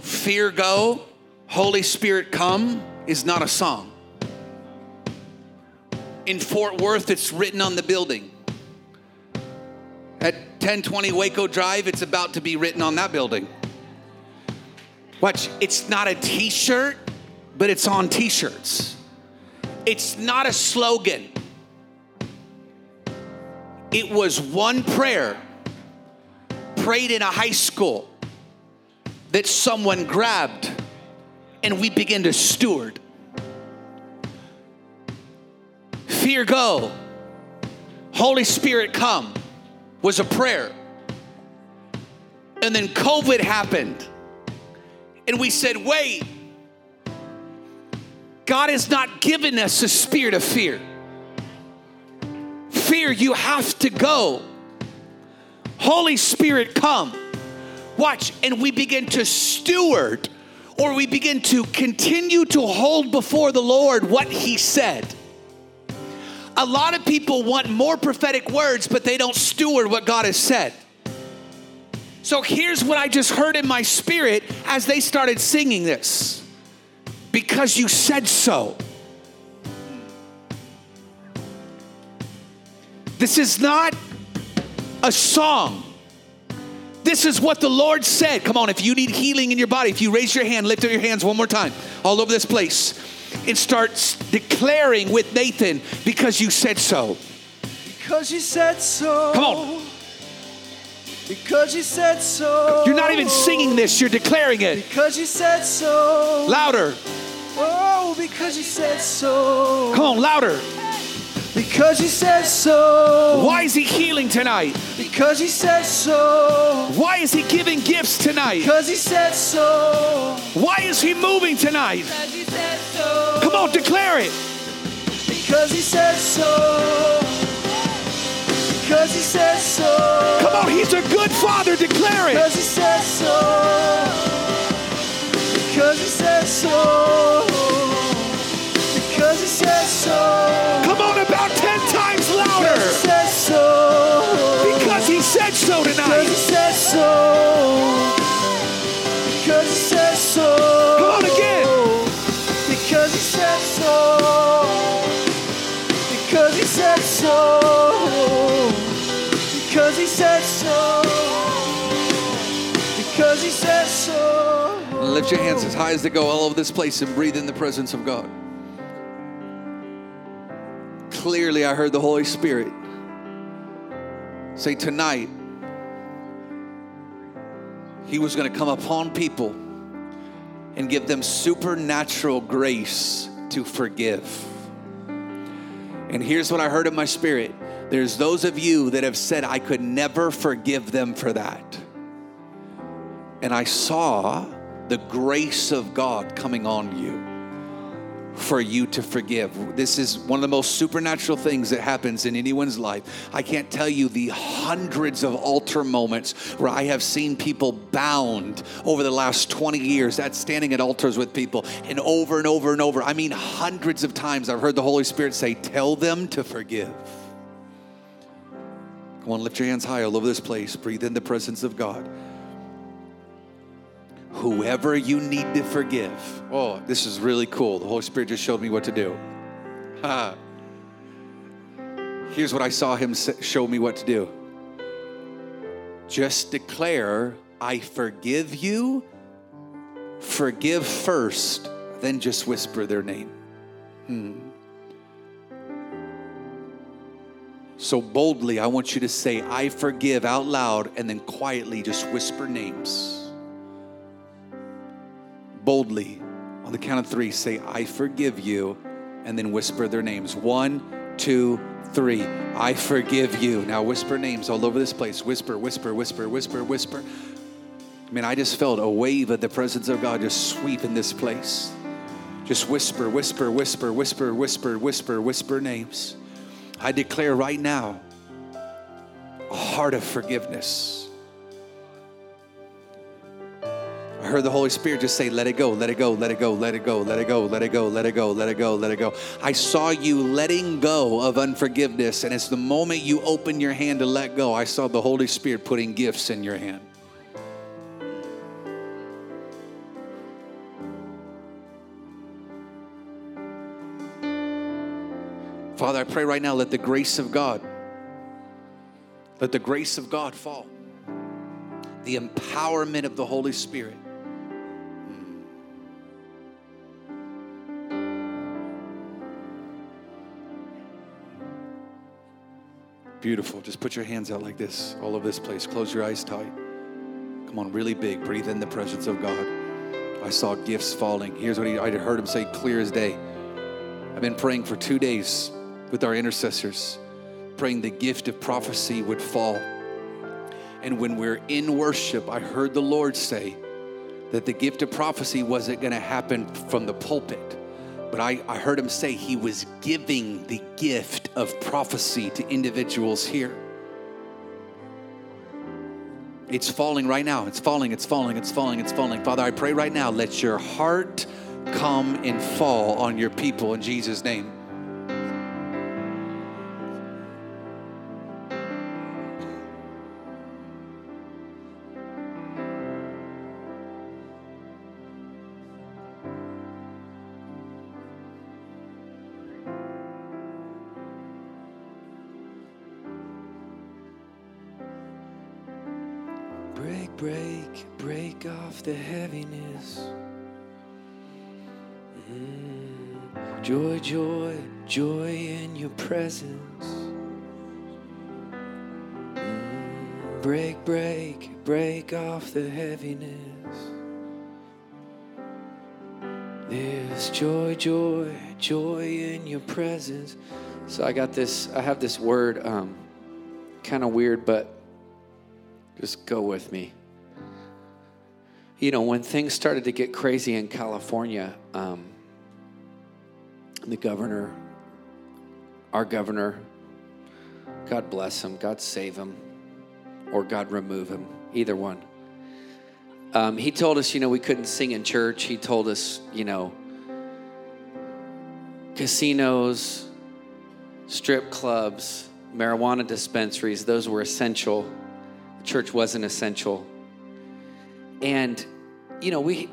[SPEAKER 1] Fear go, Holy Spirit come is not a song. In Fort Worth, it's written on the building. At 1020 Waco Drive, it's about to be written on that building. Watch, it's not a t shirt, but it's on t shirts. It's not a slogan. It was one prayer prayed in a high school that someone grabbed and we began to steward. Fear go, Holy Spirit come was a prayer. And then COVID happened. And we said, wait, God has not given us a spirit of fear. Fear, you have to go. Holy Spirit, come. Watch, and we begin to steward or we begin to continue to hold before the Lord what He said. A lot of people want more prophetic words, but they don't steward what God has said. So here's what I just heard in my spirit as they started singing this because you said so. This is not a song. This is what the Lord said. Come on, if you need healing in your body, if you raise your hand, lift up your hands one more time, all over this place, and start declaring with Nathan, because you said so.
[SPEAKER 3] Because you said so.
[SPEAKER 1] Come on.
[SPEAKER 3] Because you said so.
[SPEAKER 1] You're not even singing this, you're declaring it.
[SPEAKER 3] Because you said so.
[SPEAKER 1] Louder.
[SPEAKER 3] Oh, because you said so.
[SPEAKER 1] Come on, louder.
[SPEAKER 3] Because you said so.
[SPEAKER 1] Why is he healing tonight?
[SPEAKER 3] Because he said so.
[SPEAKER 1] Why is he giving gifts tonight?
[SPEAKER 3] Because he said so.
[SPEAKER 1] Why is he moving tonight?
[SPEAKER 3] Because he said so.
[SPEAKER 1] Come on, declare it.
[SPEAKER 3] Because he said so. Because he said so.
[SPEAKER 1] Come on, he's a good father. Declare it.
[SPEAKER 3] Because he said so. Because he said so. Because he said so.
[SPEAKER 1] Come on, about 10 times louder.
[SPEAKER 3] Because he said so.
[SPEAKER 1] Because he said so
[SPEAKER 3] Because he
[SPEAKER 1] tonight.
[SPEAKER 3] so. Because he said so.
[SPEAKER 1] Come on again.
[SPEAKER 3] Because he said so. Because he said so. Because he said so. Because he said so.
[SPEAKER 1] Lift your hands as high as they go all over this place and breathe in the presence of God. Clearly, I heard the Holy Spirit say tonight, He was going to come upon people and give them supernatural grace to forgive. And here's what I heard in my spirit there's those of you that have said, I could never forgive them for that. And I saw the grace of God coming on you for you to forgive. This is one of the most supernatural things that happens in anyone's life. I can't tell you the hundreds of altar moments where I have seen people bound over the last 20 years at standing at altars with people and over and over and over. I mean, hundreds of times I've heard the Holy Spirit say, Tell them to forgive. Come on, lift your hands high all over this place. Breathe in the presence of God whoever you need to forgive. Oh, this is really cool. The Holy Spirit just showed me what to do. Ha. Here's what I saw Him show me what to do. Just declare, I forgive you. Forgive first, then just whisper their name. Hmm. So boldly, I want you to say, I forgive out loud, and then quietly just whisper names boldly on the count of three say i forgive you and then whisper their names. One two three. I forgive you. Now whisper names all over this place. Whisper whisper whisper whisper whisper. I mean i just felt a wave of the presence of god just sweep in this place. Just whisper whisper whisper whisper whisper whisper whisper names. I declare right now a heart of forgiveness I heard the Holy Spirit just say, let it go, let it go, let it go, let it go, let it go, let it go, let it go, let it go, let it go. I saw you letting go of unforgiveness, and it's the moment you open your hand to let go, I saw the Holy Spirit putting gifts in your hand. Father, I pray right now, let the grace of God, let the grace of God fall. The empowerment of the Holy Spirit. Beautiful. Just put your hands out like this, all over this place. Close your eyes tight. Come on, really big. Breathe in the presence of God. I saw gifts falling. Here's what he, I heard him say clear as day. I've been praying for two days with our intercessors, praying the gift of prophecy would fall. And when we're in worship, I heard the Lord say that the gift of prophecy wasn't going to happen from the pulpit. But I, I heard him say he was giving the gift of prophecy to individuals here. It's falling right now. It's falling, it's falling, it's falling, it's falling. Father, I pray right now, let your heart come and fall on your people in Jesus' name.
[SPEAKER 4] Joy, joy, in your presence. Mm. Break, break, break off the heaviness. There's joy, joy, joy in your presence. So I got this, I have this word, um, kind of weird, but just go with me. You know, when things started to get crazy in California, um, the governor, our governor, God bless him, God save him, or God remove him, either one. Um, he told us, you know, we couldn't sing in church. He told us, you know, casinos, strip clubs, marijuana dispensaries, those were essential church wasn't essential. And, you know, we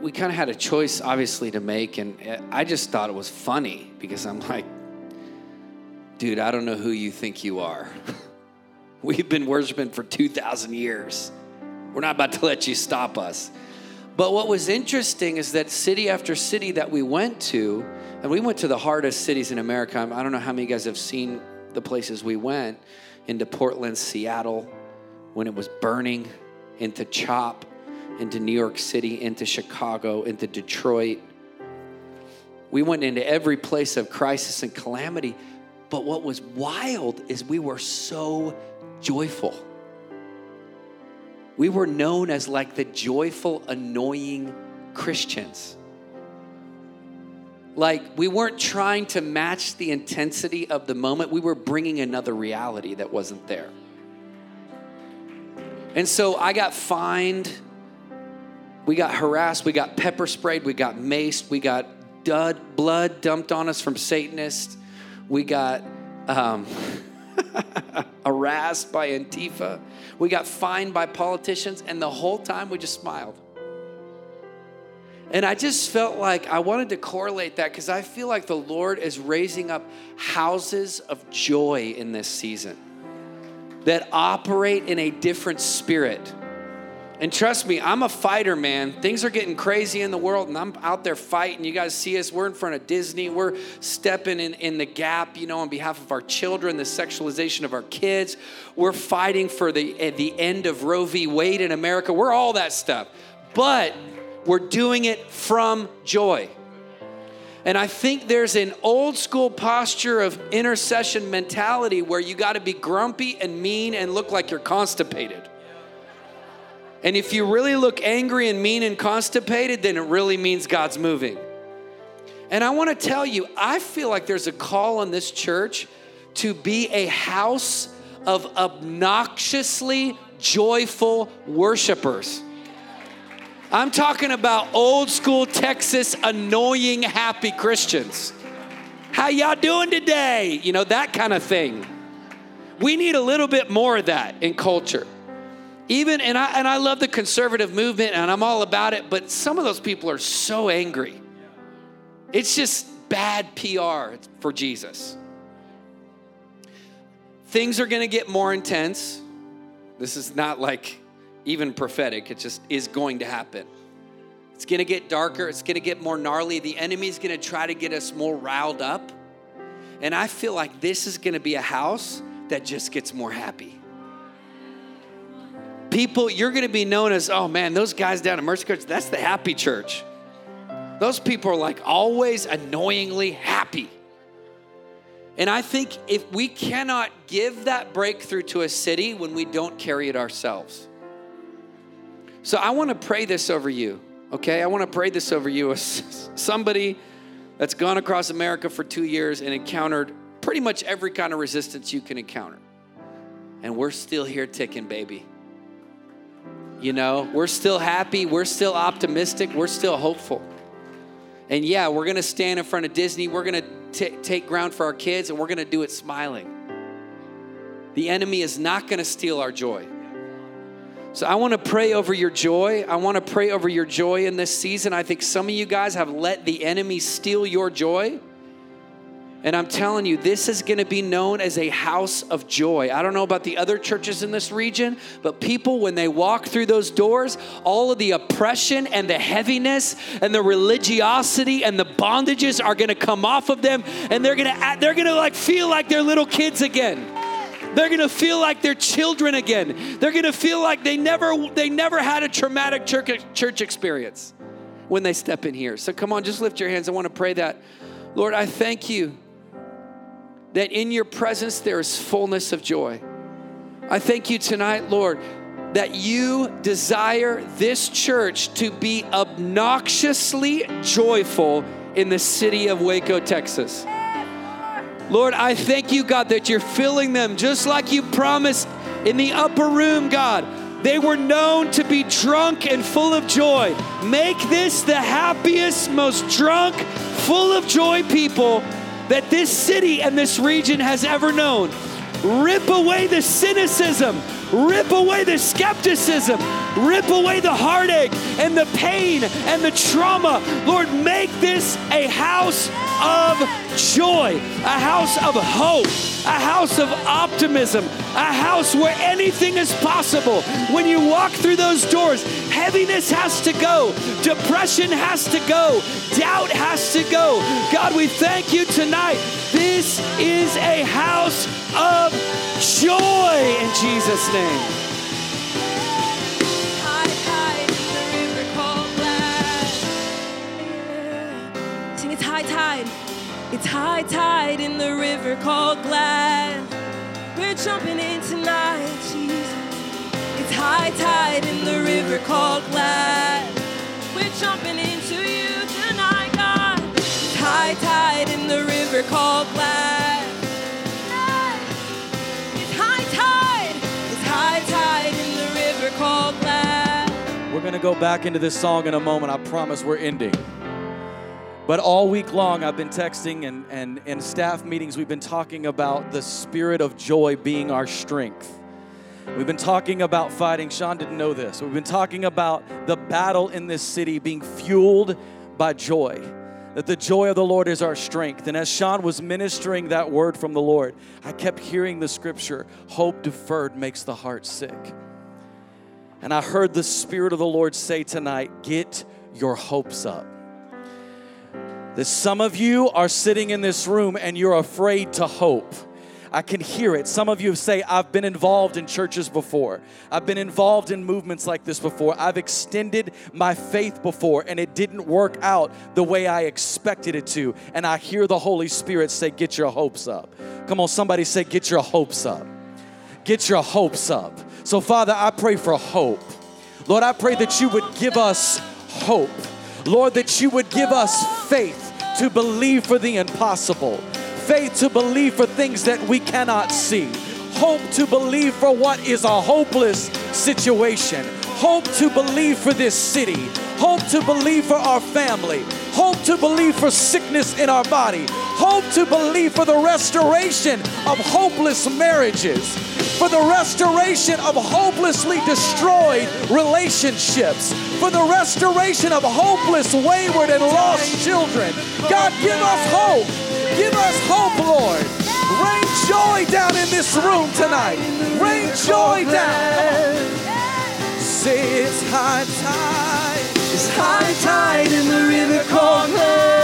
[SPEAKER 4] we kind of had a choice obviously to make and I just thought it was funny because I'm like, dude, I don't know who you think you are. We've been worshiping for 2,000 years. We're not about to let you stop us. But what was interesting is that city after city that we went to, and we went to the hardest cities in America. I don't know how many of you guys have seen the places we went into Portland, Seattle, when it was burning, into CHOP, into New York City, into Chicago, into Detroit. We went into every place of crisis and calamity. But what was wild is we were so joyful. We were known as like the joyful, annoying Christians. Like we weren't trying to match the intensity of the moment, we were bringing another reality that wasn't there. And so I got fined, we got harassed, we got pepper sprayed, we got maced, we got dud, blood dumped on us from Satanists, we got um, harassed by Antifa, we got fined by politicians, and the whole time we just smiled. And I just felt like I wanted to correlate that because I feel like the Lord is raising up houses of joy in this season that operate in a different spirit. And trust me, I'm a fighter, man. Things are getting crazy in the world, and I'm out there fighting. You guys see us, we're in front of Disney. We're stepping in, in the gap, you know, on behalf of our children, the sexualization of our kids. We're fighting for the, eh, the end of Roe v. Wade in America. We're all that stuff. But we're doing it from joy. And I think there's an old school posture of intercession mentality where you got to be grumpy and mean and look like you're constipated. And if you really look angry and mean and constipated, then it really means God's moving. And I want to tell you, I feel like there's a call on this church to be a house of obnoxiously joyful worshipers. I'm talking about old school Texas annoying happy Christians. How y'all doing today? You know, that kind of thing. We need a little bit more of that in culture. Even and I and I love the conservative movement and I'm all about it, but some of those people are so angry. It's just bad PR for Jesus. Things are going to get more intense. This is not like even prophetic. It just is going to happen. It's going to get darker. It's going to get more gnarly. The enemy's going to try to get us more riled up. And I feel like this is going to be a house that just gets more happy. People, you're going to be known as, oh man, those guys down at Mercy Church, that's the happy church. Those people are like always annoyingly happy. And I think if we cannot give that breakthrough to a city when we don't carry it ourselves. So I want to pray this over you, okay? I want to pray this over you as somebody that's gone across America for two years and encountered pretty much every kind of resistance you can encounter. And we're still here ticking, baby. You know, we're still happy, we're still optimistic, we're still hopeful. And yeah, we're gonna stand in front of Disney, we're gonna take ground for our kids, and we're gonna do it smiling. The enemy is not gonna steal our joy. So I wanna pray over your joy. I wanna pray over your joy in this season. I think some of you guys have let the enemy steal your joy. And I'm telling you, this is gonna be known as a house of joy. I don't know about the other churches in this region, but people, when they walk through those doors, all of the oppression and the heaviness and the religiosity and the bondages are gonna come off of them, and they're gonna, they're gonna like feel like they're little kids again. They're gonna feel like they're children again. They're gonna feel like they never, they never had a traumatic church, church experience when they step in here. So come on, just lift your hands. I wanna pray that. Lord, I thank you that in your presence there is fullness of joy. I thank you tonight, Lord, that you desire this church to be obnoxiously joyful in the city of Waco, Texas. Lord, I thank you, God, that you're filling them just like you promised in the upper room, God. They were known to be drunk and full of joy. Make this the happiest, most drunk, full of joy people that this city and this region has ever known. Rip away the cynicism, rip away the skepticism, rip away the heartache and the pain and the trauma. Lord, make this a house of joy, a house of hope, a house of optimism, a house where anything is possible. When you walk through those doors, heaviness has to go, depression has to go, doubt has to go. God, we thank you tonight. This is a house of joy in Jesus' name.
[SPEAKER 5] High tide. It's high tide in the river called Glad. We're jumping in tonight, Jesus. It's high tide in the river called Glad. We're jumping into you tonight, God. It's high tide in the river called Glad. It's high tide. It's high tide in the river called Glad.
[SPEAKER 4] We're going to go back into this song in a moment. I promise we're ending. But all week long, I've been texting and, and in staff meetings, we've been talking about the spirit of joy being our strength. We've been talking about fighting. Sean didn't know this. We've been talking about the battle in this city being fueled by joy. That the joy of the Lord is our strength. And as Sean was ministering that word from the Lord, I kept hearing the scripture hope deferred makes the heart sick. And I heard the Spirit of the Lord say tonight, get your hopes up that some of you are sitting in this room and you're afraid to hope. I can hear it. Some of you say, I've been involved in churches before. I've been involved in movements like this before. I've extended my faith before and it didn't work out the way I expected it to. And I hear the Holy Spirit say, Get your hopes up. Come on, somebody say, Get your hopes up. Get your hopes up. So, Father, I pray for hope. Lord, I pray that you would give us hope. Lord, that you would give us faith to believe for the impossible, faith to believe for things that we cannot see, hope to believe for what is a hopeless situation, hope to believe for this city, hope to believe for our family, hope to believe for sickness in our body, hope to believe for the restoration of hopeless marriages, for the restoration of hopelessly destroyed relationships, for the restoration of hopeless, wayward, and lost children. God, give us hope. Give us hope, Lord. Rain joy down in this room tonight. Rain joy down. Say it's high tide.
[SPEAKER 5] It's high tide in the river called.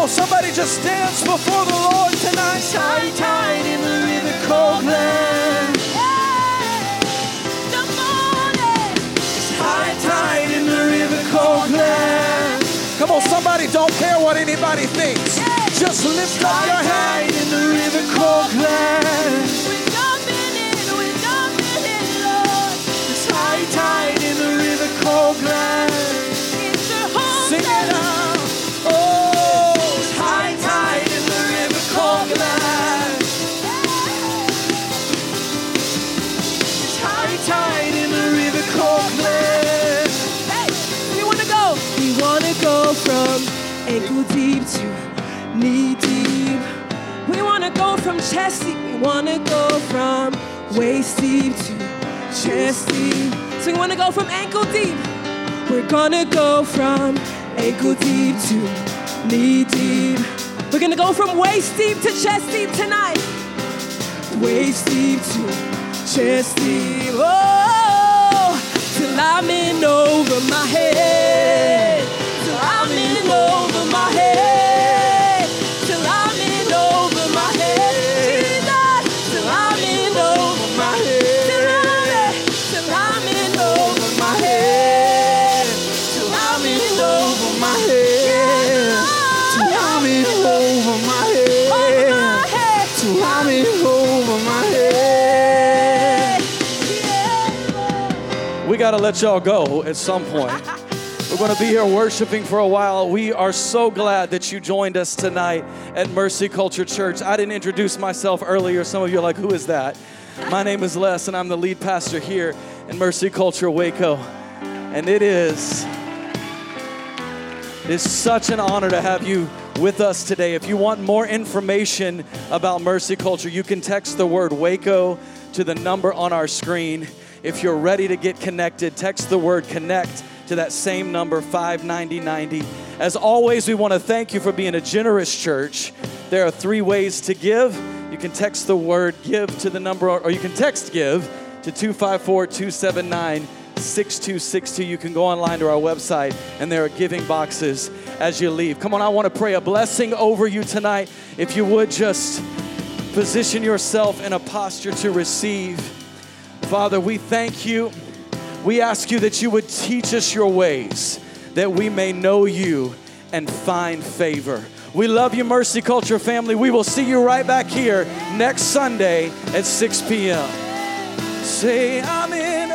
[SPEAKER 4] On, somebody just dance before the Lord tonight.
[SPEAKER 5] It's high tide in the river Glad. It's high tide in the river Glad.
[SPEAKER 4] Come on, somebody don't care what anybody thinks. Just lift up your hand.
[SPEAKER 5] in the river called Glad. It's high tide in the river called Glad. From chest deep. We wanna go from waist deep to chest deep. So we wanna go from ankle deep. We're gonna go from ankle deep to knee deep. We're gonna go from waist deep to chest deep tonight. Waist deep to chest deep. Oh, till I'm in over my head.
[SPEAKER 6] Let y'all go at some point. We're going to be here worshiping for a while. We are so glad that you joined us tonight at Mercy Culture Church. I didn't introduce myself earlier. Some of you are like, who is that? My name is Les, and I'm the lead pastor here in Mercy Culture Waco. And it is it is such an honor to have you with us today. If you want more information about Mercy Culture, you can text the word Waco to the number on our screen. If you're ready to get connected, text the word connect to that same number 59090. As always, we want to thank you for being a generous church. There are three ways to give. You can text the word give to the number, or you can text give to 254 279 6262. You can go online to our website, and there are giving boxes as you leave. Come on, I want to pray a blessing over you tonight. If you would just position yourself in a posture to receive. Father, we thank you. We ask you that you would teach us your ways, that we may know you and find favor. We love you, Mercy Culture family. We will see you right back here next Sunday at 6 p.m. Say, I'm in